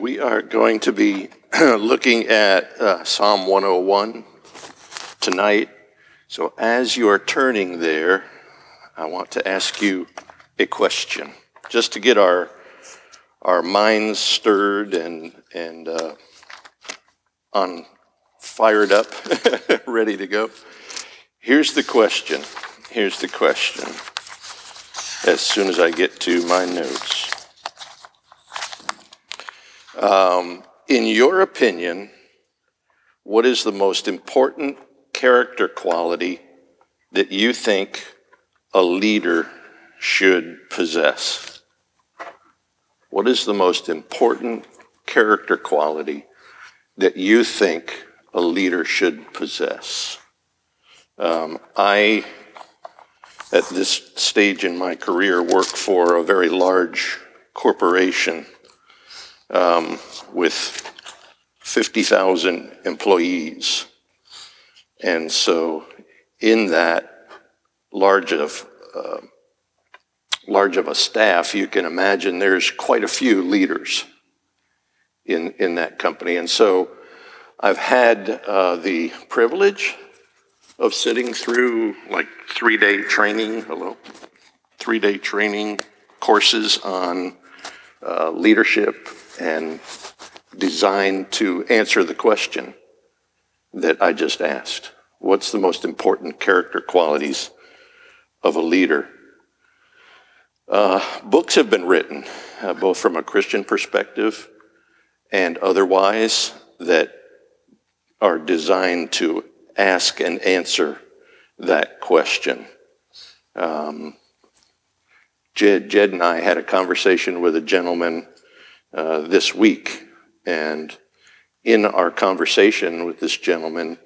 We are going to be looking at uh, Psalm 101 tonight. So as you are turning there, I want to ask you a question, just to get our our minds stirred and and uh, on fired up, ready to go. Here's the question. Here's the question. As soon as I get to my notes. Um, in your opinion, what is the most important character quality that you think a leader should possess? What is the most important character quality that you think a leader should possess? Um, I, at this stage in my career, work for a very large corporation um, with 50,000 employees. And so, in that large of uh, large of a staff, you can imagine there's quite a few leaders in in that company. And so, I've had uh, the privilege of sitting through like three day training. Hello, three day training courses on uh, leadership and designed to answer the question that I just asked. What's the most important character qualities of a leader? Uh, books have been written, uh, both from a Christian perspective and otherwise, that are designed to ask and answer that question. Um, Jed, Jed and I had a conversation with a gentleman uh, this week. And in our conversation with this gentleman,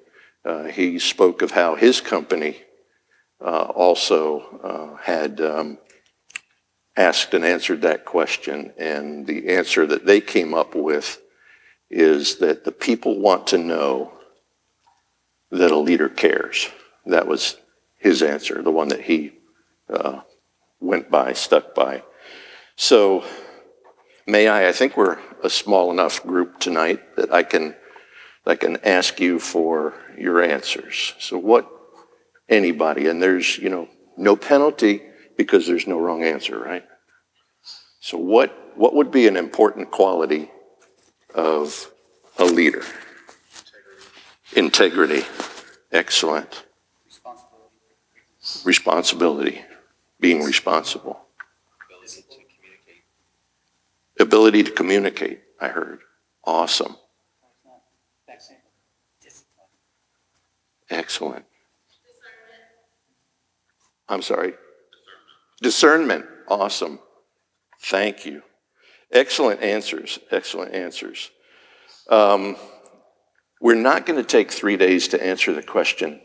uh, he spoke of how his company uh, also uh, had um, asked and answered that question. And the answer that they came up with is that the people want to know that a leader cares. That was his answer, the one that he uh, went by, stuck by. So May I? I think we're a small enough group tonight that I can, I can ask you for your answers. So, what anybody, and there's, you know, no penalty because there's no wrong answer, right? So, what, what would be an important quality of a leader? Integrity. Integrity. Excellent. Responsibility. Responsibility. Being responsible. Ability to communicate, I heard. Awesome. Excellent. I'm sorry. Discernment. Awesome. Thank you. Excellent answers. Excellent answers. Um, we're not going to take three days to answer the question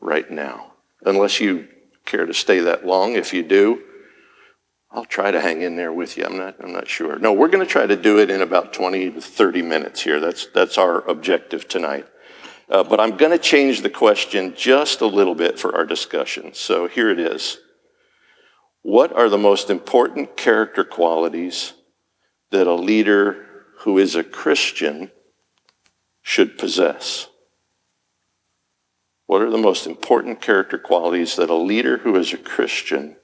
right now, unless you care to stay that long. If you do, I'll try to hang in there with you. I'm not, I'm not sure. No, we're going to try to do it in about 20 to 30 minutes here. That's, that's our objective tonight. Uh, but I'm going to change the question just a little bit for our discussion. So here it is. What are the most important character qualities that a leader who is a Christian should possess? What are the most important character qualities that a leader who is a Christian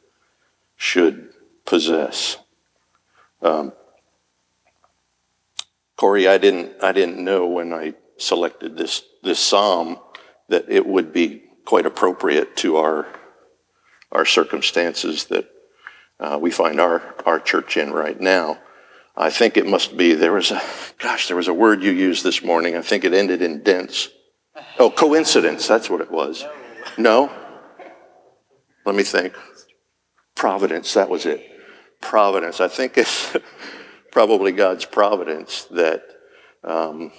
should possess. Um, Corey, I didn't, I didn't know when I selected this, this psalm that it would be quite appropriate to our, our circumstances that uh, we find our, our church in right now. I think it must be, there was a, gosh, there was a word you used this morning. I think it ended in dense. Oh, coincidence. That's what it was. No? Let me think. Providence. That was it providence. I think it's probably God's providence that um,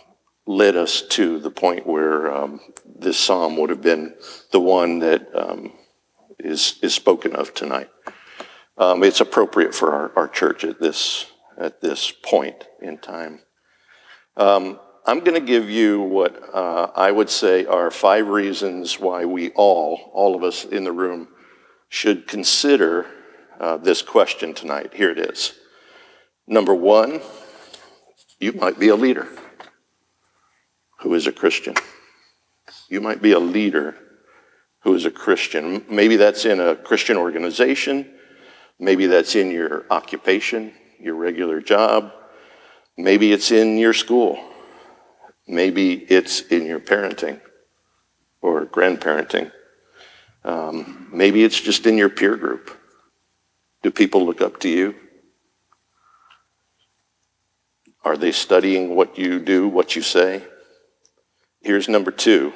led us to the point where um, this psalm would have been the one that um, is is spoken of tonight. Um, it's appropriate for our, our church at this at this point in time. Um, I'm going to give you what uh, I would say are five reasons why we all, all of us in the room, should consider uh, this question tonight. Here it is. Number one, You might be a leader who is a Christian. You might be a leader who is a Christian. Maybe that's in a Christian organization. Maybe that's in your occupation, your regular job. Maybe it's in your school. Maybe it's in your parenting or grandparenting. Um, maybe it's just in your peer group. Do people look up to you? Are they studying what you do, what you say? Here's number two.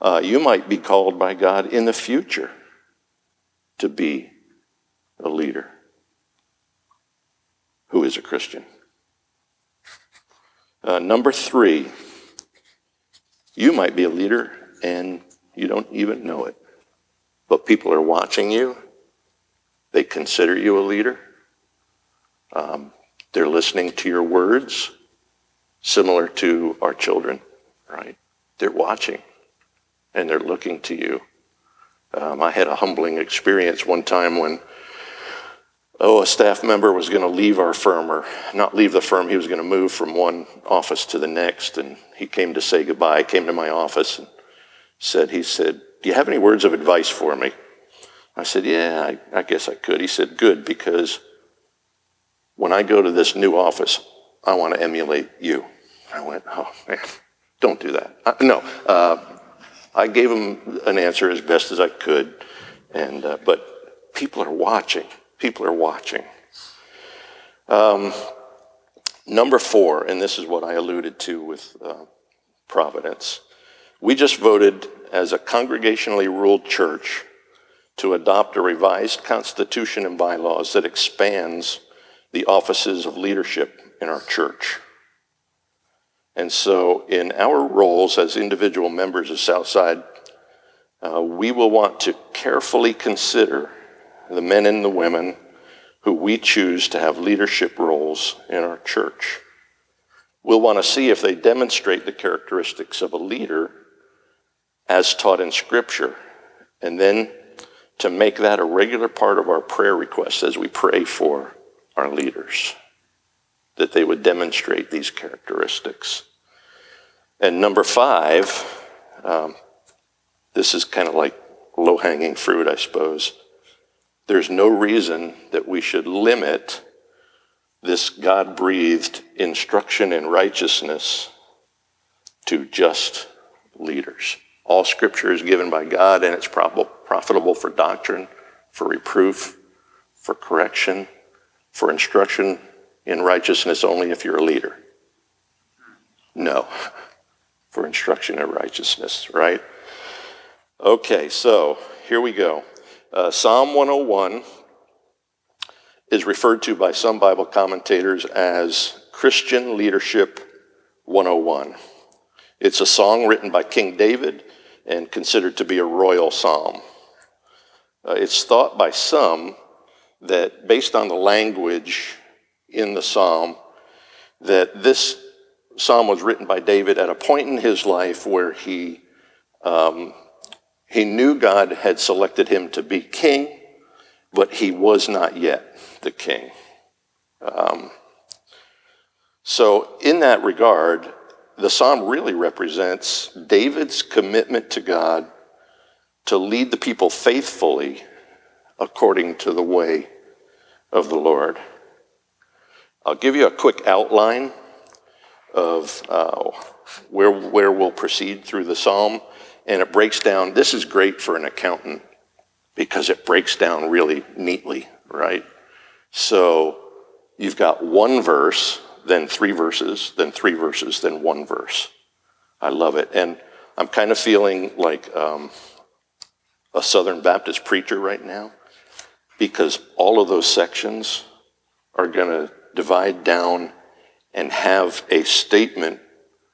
Uh, you might be called by God in the future to be a leader who is a Christian. Uh, number three, you might be a leader and you don't even know it. But people are watching you, they consider you a leader. Um, they're listening to your words, similar to our children, right? They're watching and they're looking to you. Um, I had a humbling experience one time when, oh, a staff member was going to leave our firm, or not leave the firm, he was going to move from one office to the next, and he came to say goodbye, came to my office and said, he said, do you have any words of advice for me? I said, yeah, I, I guess I could. He said, good, because when I go to this new office, I want to emulate you. I went, oh, man, don't do that. I, no, uh, I gave him an answer as best as I could, and uh, but people are watching. People are watching. Um, number four, and this is what I alluded to with uh, Providence. We just voted as a congregationally ruled church to adopt a revised constitution and bylaws that expands the offices of leadership in our church. And so, in our roles as individual members of Southside, uh, we will want to carefully consider the men and the women who we choose to have leadership roles in our church. We'll want to see if they demonstrate the characteristics of a leader as taught in Scripture, and then to make that a regular part of our prayer requests as we pray for our leaders that they would demonstrate these characteristics. And number five, um, this is kind of like low hanging fruit, I suppose. There's no reason that we should limit this God breathed instruction in righteousness to just leaders. All scripture is given by God and it's profitable for doctrine, for reproof, for correction, for instruction in righteousness only if you're a leader? No. For instruction in righteousness, right? Okay, so here we go. Uh, Psalm 101 is referred to by some Bible commentators as Christian Leadership 101. It's a song written by King David and considered to be a royal psalm. Uh, it's thought by some that based on the language in the psalm that this psalm was written by David at a point in his life where he, um, he knew God had selected him to be king, but he was not yet the king. Um, so, in that regard, the psalm really represents David's commitment to God to lead the people faithfully according to the way of the Lord. I'll give you a quick outline of uh, where, where we'll proceed through the psalm, and it breaks down. This is great for an accountant because it breaks down really neatly, right? So you've got one verse, then three verses, then three verses, then one verse. I love it. And I'm kind of feeling like um, a Southern Baptist preacher right now because all of those sections are going to divide down and have a statement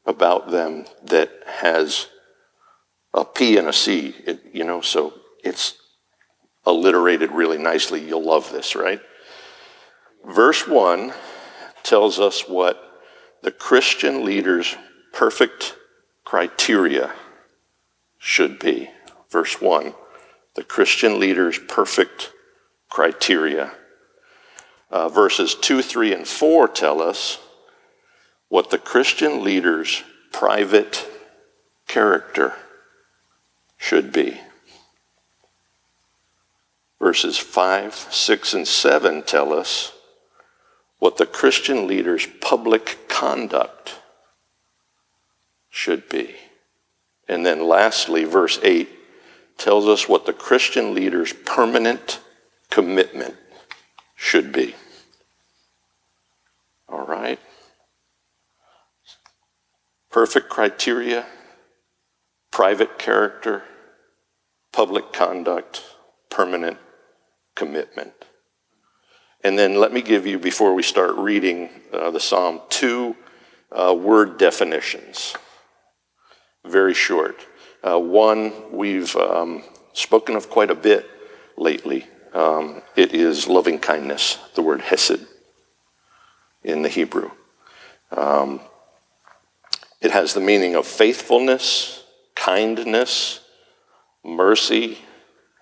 about them that has a P and a C, it, you know, so it's alliterated really nicely. You'll love this, right? Verse 1 tells us what the Christian leader's perfect criteria should be. Verse 1 the Christian leader's perfect criteria uh, verses 2, 3, and 4 tell us what the Christian leader's private character should be. Verses 5, 6, and 7 tell us what the Christian leader's public conduct should be. And then lastly, verse 8 tells us what the Christian leader's permanent commitment should be. All right? Perfect criteria, private character, public conduct, permanent commitment. And then let me give you, before we start reading uh, the psalm, two uh, word definitions. Very short. Uh, one we've um, spoken of quite a bit lately. Um, it is loving kindness, the word hesed in the Hebrew. Um, it has the meaning of faithfulness, kindness, mercy,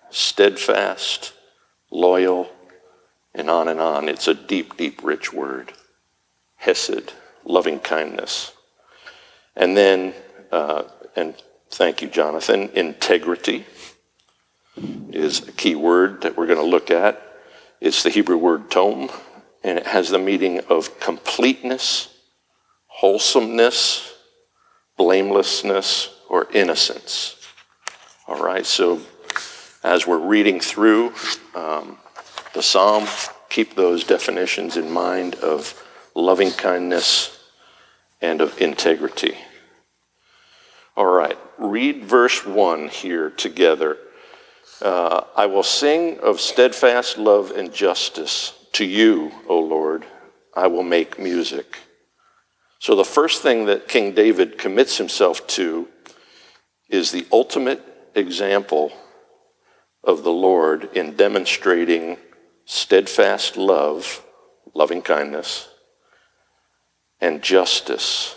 steadfast, loyal, and on and on. It's a deep, deep, rich word. Hesed, loving kindness. And then, uh, and thank you, Jonathan, integrity is a key word that we're going to look at. It's the Hebrew word tom, and it has the meaning of completeness, wholesomeness, blamelessness, or innocence. All right, so as we're reading through um, the psalm, keep those definitions in mind of loving kindness and of integrity. All right, read verse 1 here together. Uh, I will sing of steadfast love and justice. To you, O Lord, I will make music. So, the first thing that King David commits himself to is the ultimate example of the Lord in demonstrating steadfast love, loving kindness, and justice.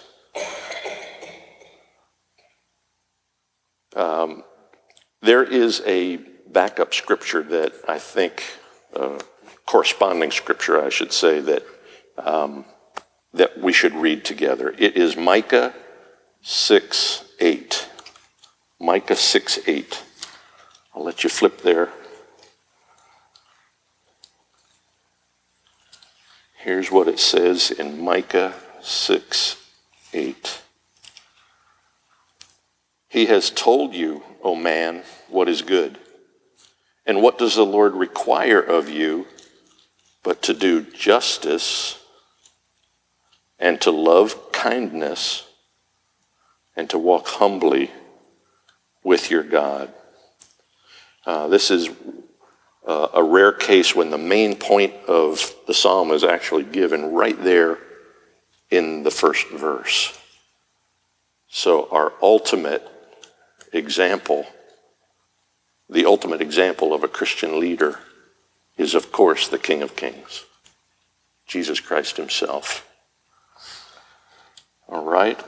Um, there is a backup scripture that I think, uh, corresponding scripture, I should say, that, um, that we should read together. It is Micah 6 8. Micah 6 8. I'll let you flip there. Here's what it says in Micah 6 8. He has told you, O man, what is good. And what does the Lord require of you but to do justice and to love kindness and to walk humbly with your God? Uh, this is uh, a rare case when the main point of the psalm is actually given right there in the first verse. So, our ultimate example, the ultimate example of a Christian leader, is, of course, the King of Kings, Jesus Christ Himself. All right?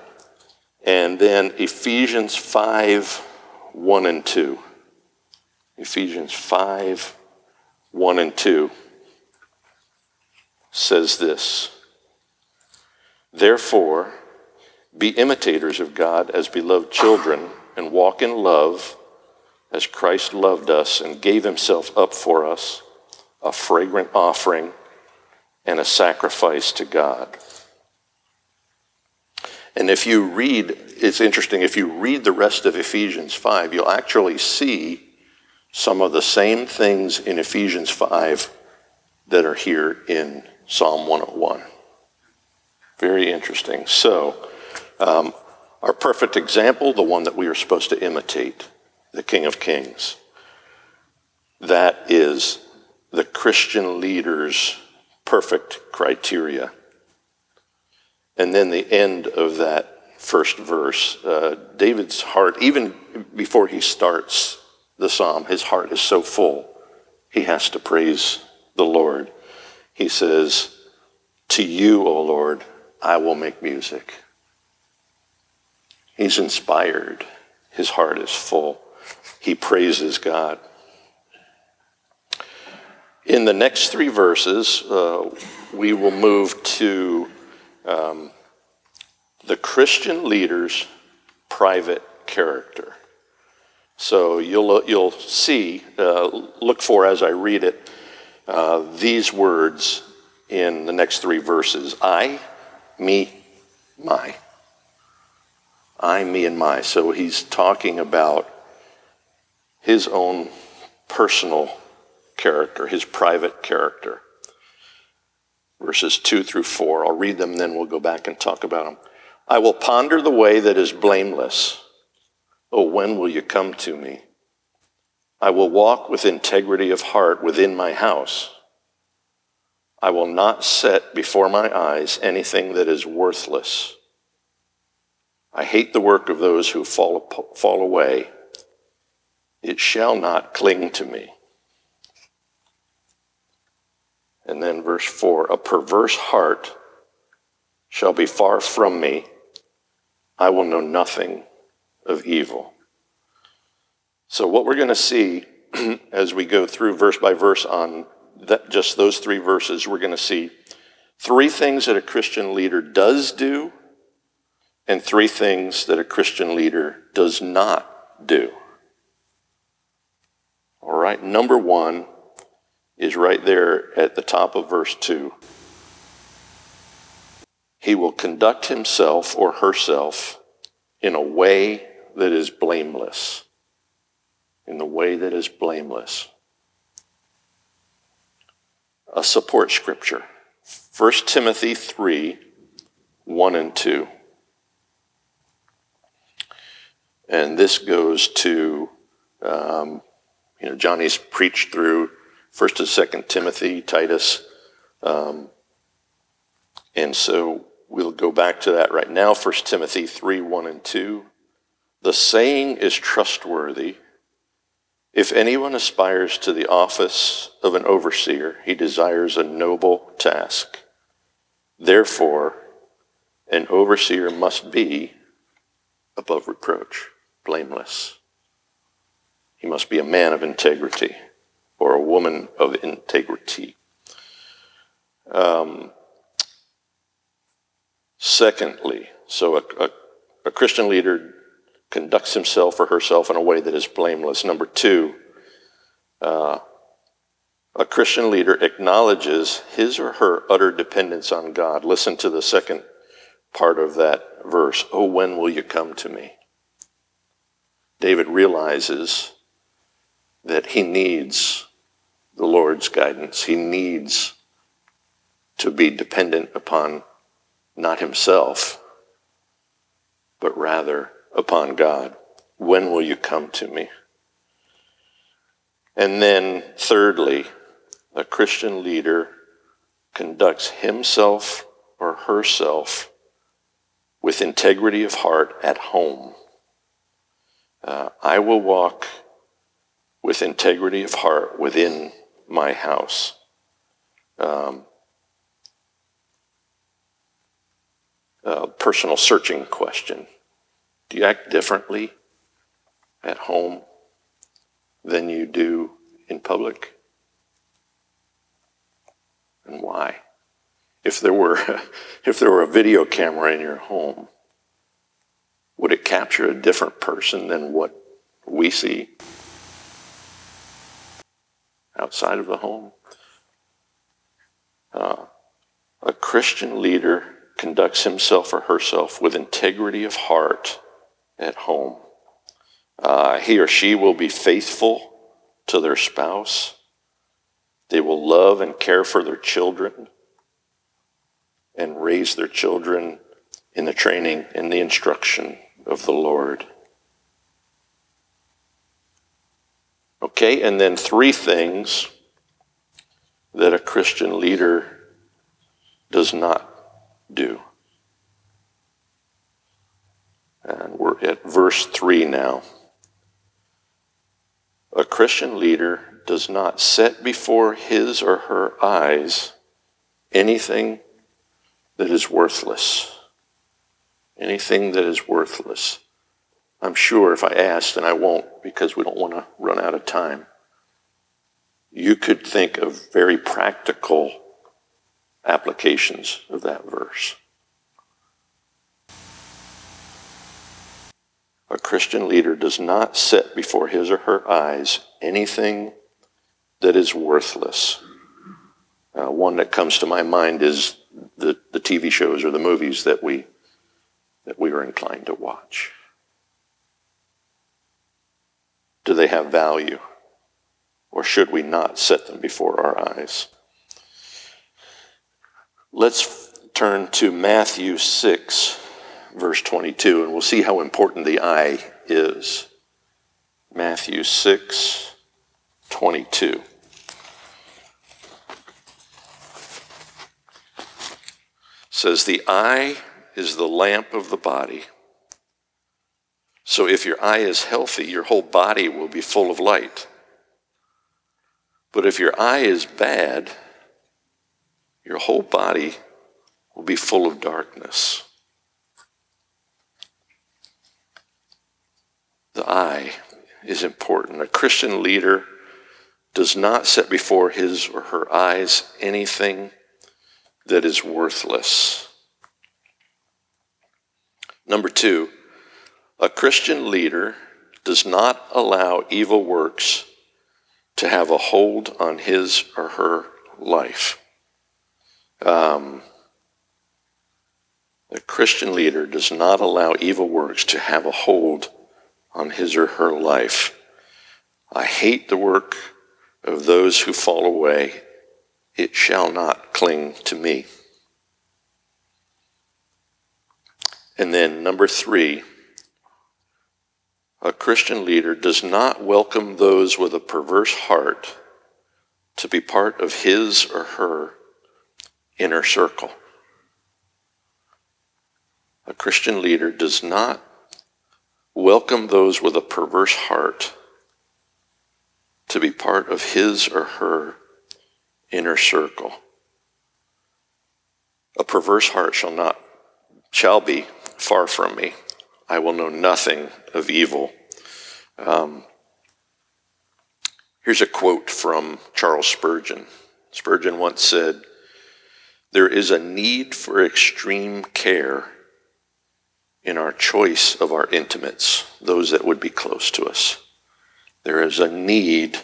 And then Ephesians 5 1 and 2. Ephesians 5 1 and 2 says this Therefore, be imitators of God as beloved children, and walk in love as Christ loved us and gave himself up for us, a fragrant offering and a sacrifice to God. And if you read, it's interesting, if you read the rest of Ephesians 5, you'll actually see some of the same things in Ephesians 5 that are here in Psalm 101. Very interesting. So, um, our perfect example, the one that we are supposed to imitate, the King of Kings, that is the Christian leader's perfect criteria. And then the end of that first verse, uh, David's heart, even before he starts the psalm, his heart is so full, he has to praise the Lord. He says, To you, O Lord, I will make music. He's inspired. His heart is full. He praises God. In the next three verses, uh, we will move to um, the Christian leader's private character. So you'll, you'll see, uh, look for as I read it, uh, these words in the next three verses I, me, my. I, me, and my. So he's talking about his own personal character, his private character. Verses 2 through 4. I'll read them, then we'll go back and talk about them. I will ponder the way that is blameless. Oh, when will you come to me? I will walk with integrity of heart within my house. I will not set before my eyes anything that is worthless. I hate the work of those who fall, fall away. It shall not cling to me. And then verse 4 A perverse heart shall be far from me. I will know nothing of evil. So, what we're going to see as we go through verse by verse on that, just those three verses, we're going to see three things that a Christian leader does do and three things that a Christian leader does not do. All right, number one is right there at the top of verse 2. He will conduct himself or herself in a way that is blameless. In the way that is blameless. A support scripture 1 Timothy 3 1 and 2. And this goes to, um, you know, Johnny's preached through 1st and 2nd Timothy, Titus. Um, and so we'll go back to that right now 1 Timothy 3 1 and 2. The saying is trustworthy. If anyone aspires to the office of an overseer, he desires a noble task. Therefore, an overseer must be above reproach, blameless. He must be a man of integrity or a woman of integrity. Um, secondly, so a, a, a Christian leader conducts himself or herself in a way that is blameless. Number two, uh, a Christian leader acknowledges his or her utter dependence on God. Listen to the second part of that verse. Oh, when will you come to me? David realizes that he needs the Lord's guidance. He needs to be dependent upon not himself, but rather upon God. When will you come to me? And then, thirdly, a Christian leader conducts himself or herself with integrity of heart at home. Uh, I will walk with integrity of heart within my house. Um, personal searching question. Do you act differently at home than you do in public? And why? If there were, if there were a video camera in your home, would it capture a different person than what we see outside of the home? Uh, a Christian leader conducts himself or herself with integrity of heart at home. Uh, he or she will be faithful to their spouse. They will love and care for their children and raise their children in the training and the instruction of the Lord. Okay, and then three things that a Christian leader does not do. And we're at verse 3 now. A Christian leader does not set before his or her eyes anything that is worthless. Anything that is worthless. I'm sure if I asked, and I won't because we don't want to run out of time, you could think of very practical applications of that verse. A Christian leader does not set before his or her eyes anything that is worthless. Uh, one that comes to my mind is the, the TV shows or the movies that we, that we are inclined to watch. Do they have value? Or should we not set them before our eyes? Let's turn to Matthew 6, verse 22, and we'll see how important the eye is. Matthew 6, 22. says the eye is the lamp of the body. So if your eye is healthy, your whole body will be full of light. But if your eye is bad, your whole body will be full of darkness. The eye is important. A Christian leader does not set before his or her eyes anything that is worthless. Number two, a Christian leader does not allow evil works to have a hold on his or her life. Um, a Christian leader does not allow evil works to have a hold on his or her life. I hate the work of those who fall away it shall not cling to me. And then, number three, a Christian leader does not welcome those with a perverse heart to be part of his or her inner circle. A Christian leader does not welcome those with a perverse heart to be part of his or her inner circle. A perverse heart shall not shall be far from me. I will know nothing of evil. Um, here's a quote from Charles Spurgeon. Spurgeon once said, There is a need for extreme care in our choice of our intimates, those that would be close to us. There is a need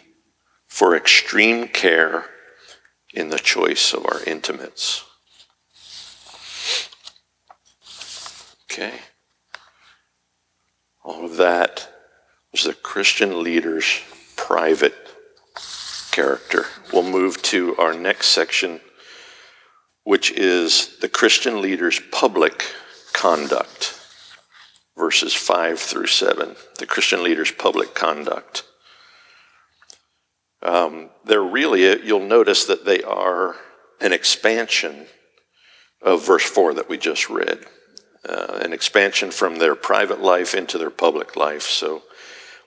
for extreme care in the choice of our intimates. Okay. All of that was the Christian leader's private character. We'll move to our next section, which is the Christian leader's public conduct, verses 5 through 7. The Christian leader's public conduct. Um, they're really, you'll notice that they are an expansion of verse 4 that we just read, uh, an expansion from their private life into their public life. So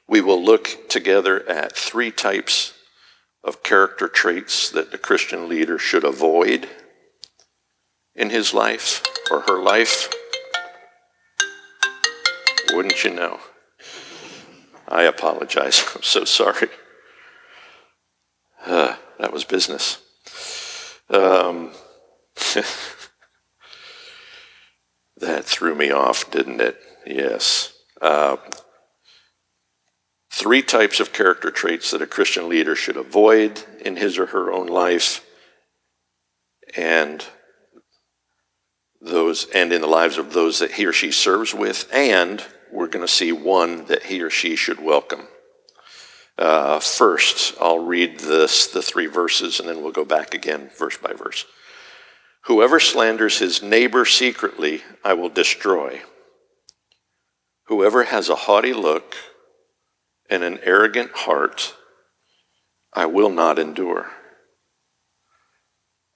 we will look together at three types of character traits that the Christian leader should avoid in his life or her life. Wouldn't you know? I apologize. I'm so sorry. Uh, that was business. Um, that threw me off, didn't it? Yes. Uh, three types of character traits that a Christian leader should avoid in his or her own life and those and in the lives of those that he or she serves with and we're going to see one that he or she should welcome uh, first, I'll read this, the three verses, and then we'll go back again, verse by verse. Whoever slanders his neighbor secretly, I will destroy. Whoever has a haughty look and an arrogant heart, I will not endure.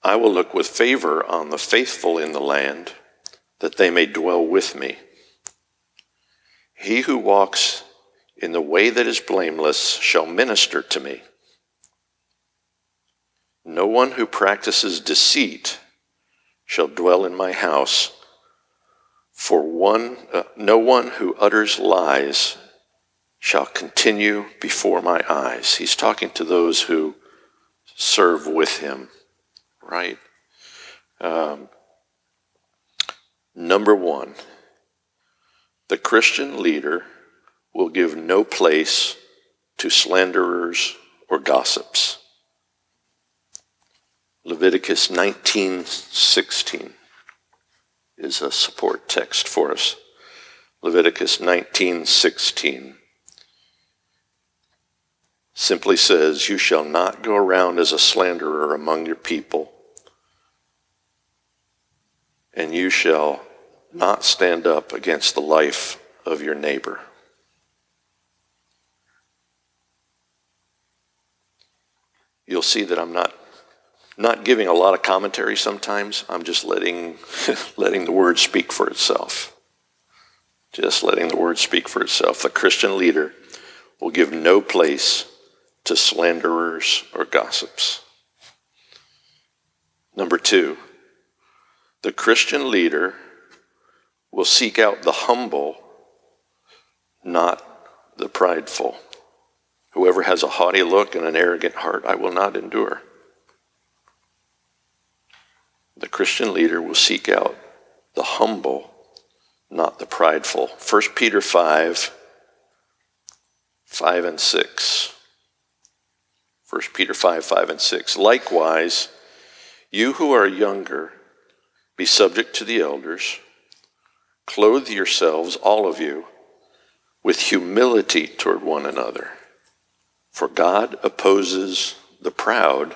I will look with favor on the faithful in the land, that they may dwell with me. He who walks in the way that is blameless shall minister to me. No one who practices deceit shall dwell in my house. For one, uh, no one who utters lies shall continue before my eyes. He's talking to those who serve with him, right? Um, number one, the Christian leader will give no place to slanderers or gossips. Leviticus 19:16 is a support text for us. Leviticus 19:16 simply says, "You shall not go around as a slanderer among your people, and you shall not stand up against the life of your neighbor." You'll see that I'm not not giving a lot of commentary sometimes. I'm just letting letting the word speak for itself. Just letting the word speak for itself. The Christian leader will give no place to slanderers or gossips. Number two, the Christian leader will seek out the humble, not the prideful. Whoever has a haughty look and an arrogant heart, I will not endure. The Christian leader will seek out the humble, not the prideful. 1 Peter 5 5 and 6. 1 Peter 5 5 and 6. Likewise, you who are younger, be subject to the elders. Clothe yourselves, all of you, with humility toward one another. For God opposes the proud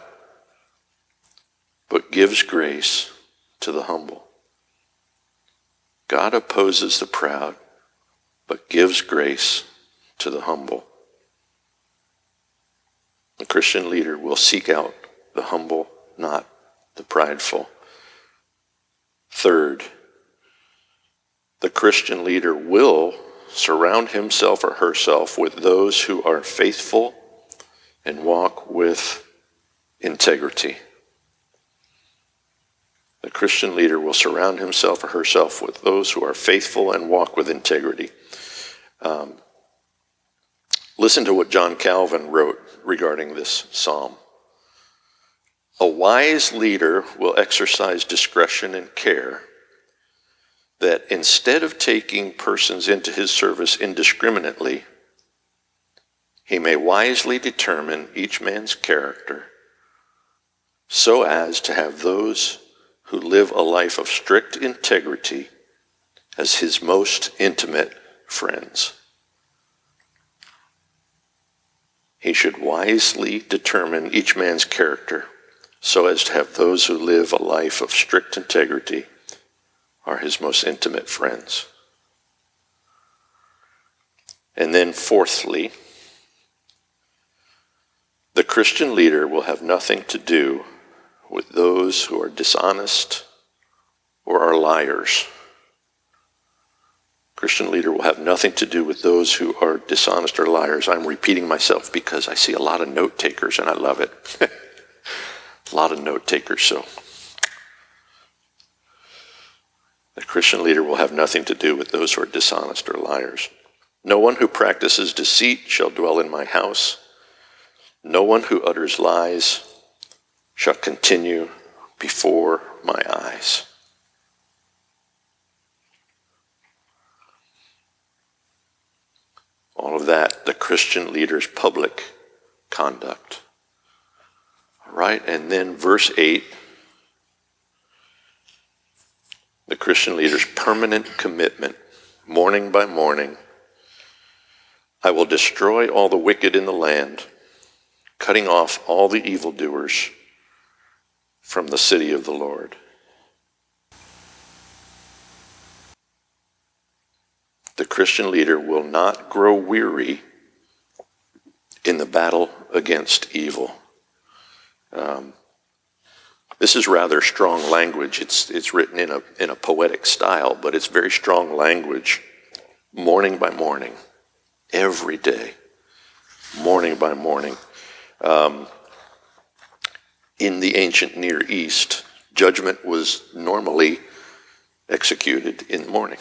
but gives grace to the humble. God opposes the proud, but gives grace to the humble. The Christian leader will seek out the humble, not the prideful. Third, the Christian leader will surround himself or herself with those who are faithful and walk with integrity. The Christian leader will surround himself or herself with those who are faithful and walk with integrity. Um, listen to what John Calvin wrote regarding this psalm. A wise leader will exercise discretion and care that instead of taking persons into his service indiscriminately, he may wisely determine each man's character so as to have those who live a life of strict integrity as his most intimate friends. He should wisely determine each man's character so as to have those who live a life of strict integrity are his most intimate friends. And then, fourthly, the Christian leader will have nothing to do with those who are dishonest or are liars. Christian leader will have nothing to do with those who are dishonest or liars. I'm repeating myself because I see a lot of note takers and I love it. a lot of note takers, so. The Christian leader will have nothing to do with those who are dishonest or liars. No one who practices deceit shall dwell in my house. No one who utters lies shall continue before my eyes. All of that, the Christian leader's public conduct. All right, and then verse 8 the Christian leader's permanent commitment, morning by morning. I will destroy all the wicked in the land, cutting off all the evildoers from the city of the Lord. The Christian leader will not grow weary in the battle against evil. Um, this is rather strong language. It's, it's written in a, in a poetic style, but it's very strong language, morning by morning, every day, morning by morning. Um, in the ancient Near East, judgment was normally executed in the morning.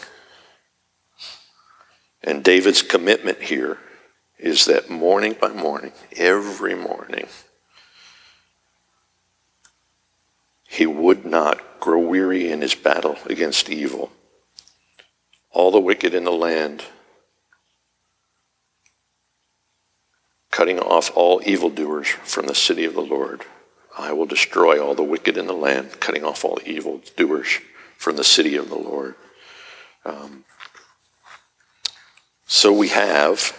And David's commitment here is that morning by morning, every morning, he would not grow weary in his battle against evil. All the wicked in the land cutting off all evildoers from the city of the Lord. I will destroy all the wicked in the land, cutting off all evildoers from the city of the Lord. Um, so we have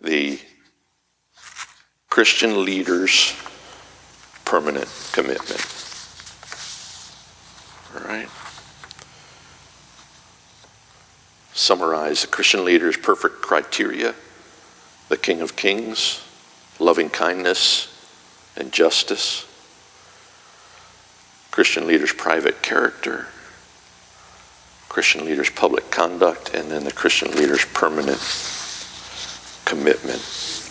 the Christian leaders' permanent commitment. All right? Summarize the Christian leader's perfect criteria the King of Kings, loving kindness and justice, Christian leaders' private character, Christian leaders' public conduct, and then the Christian leaders' permanent commitment.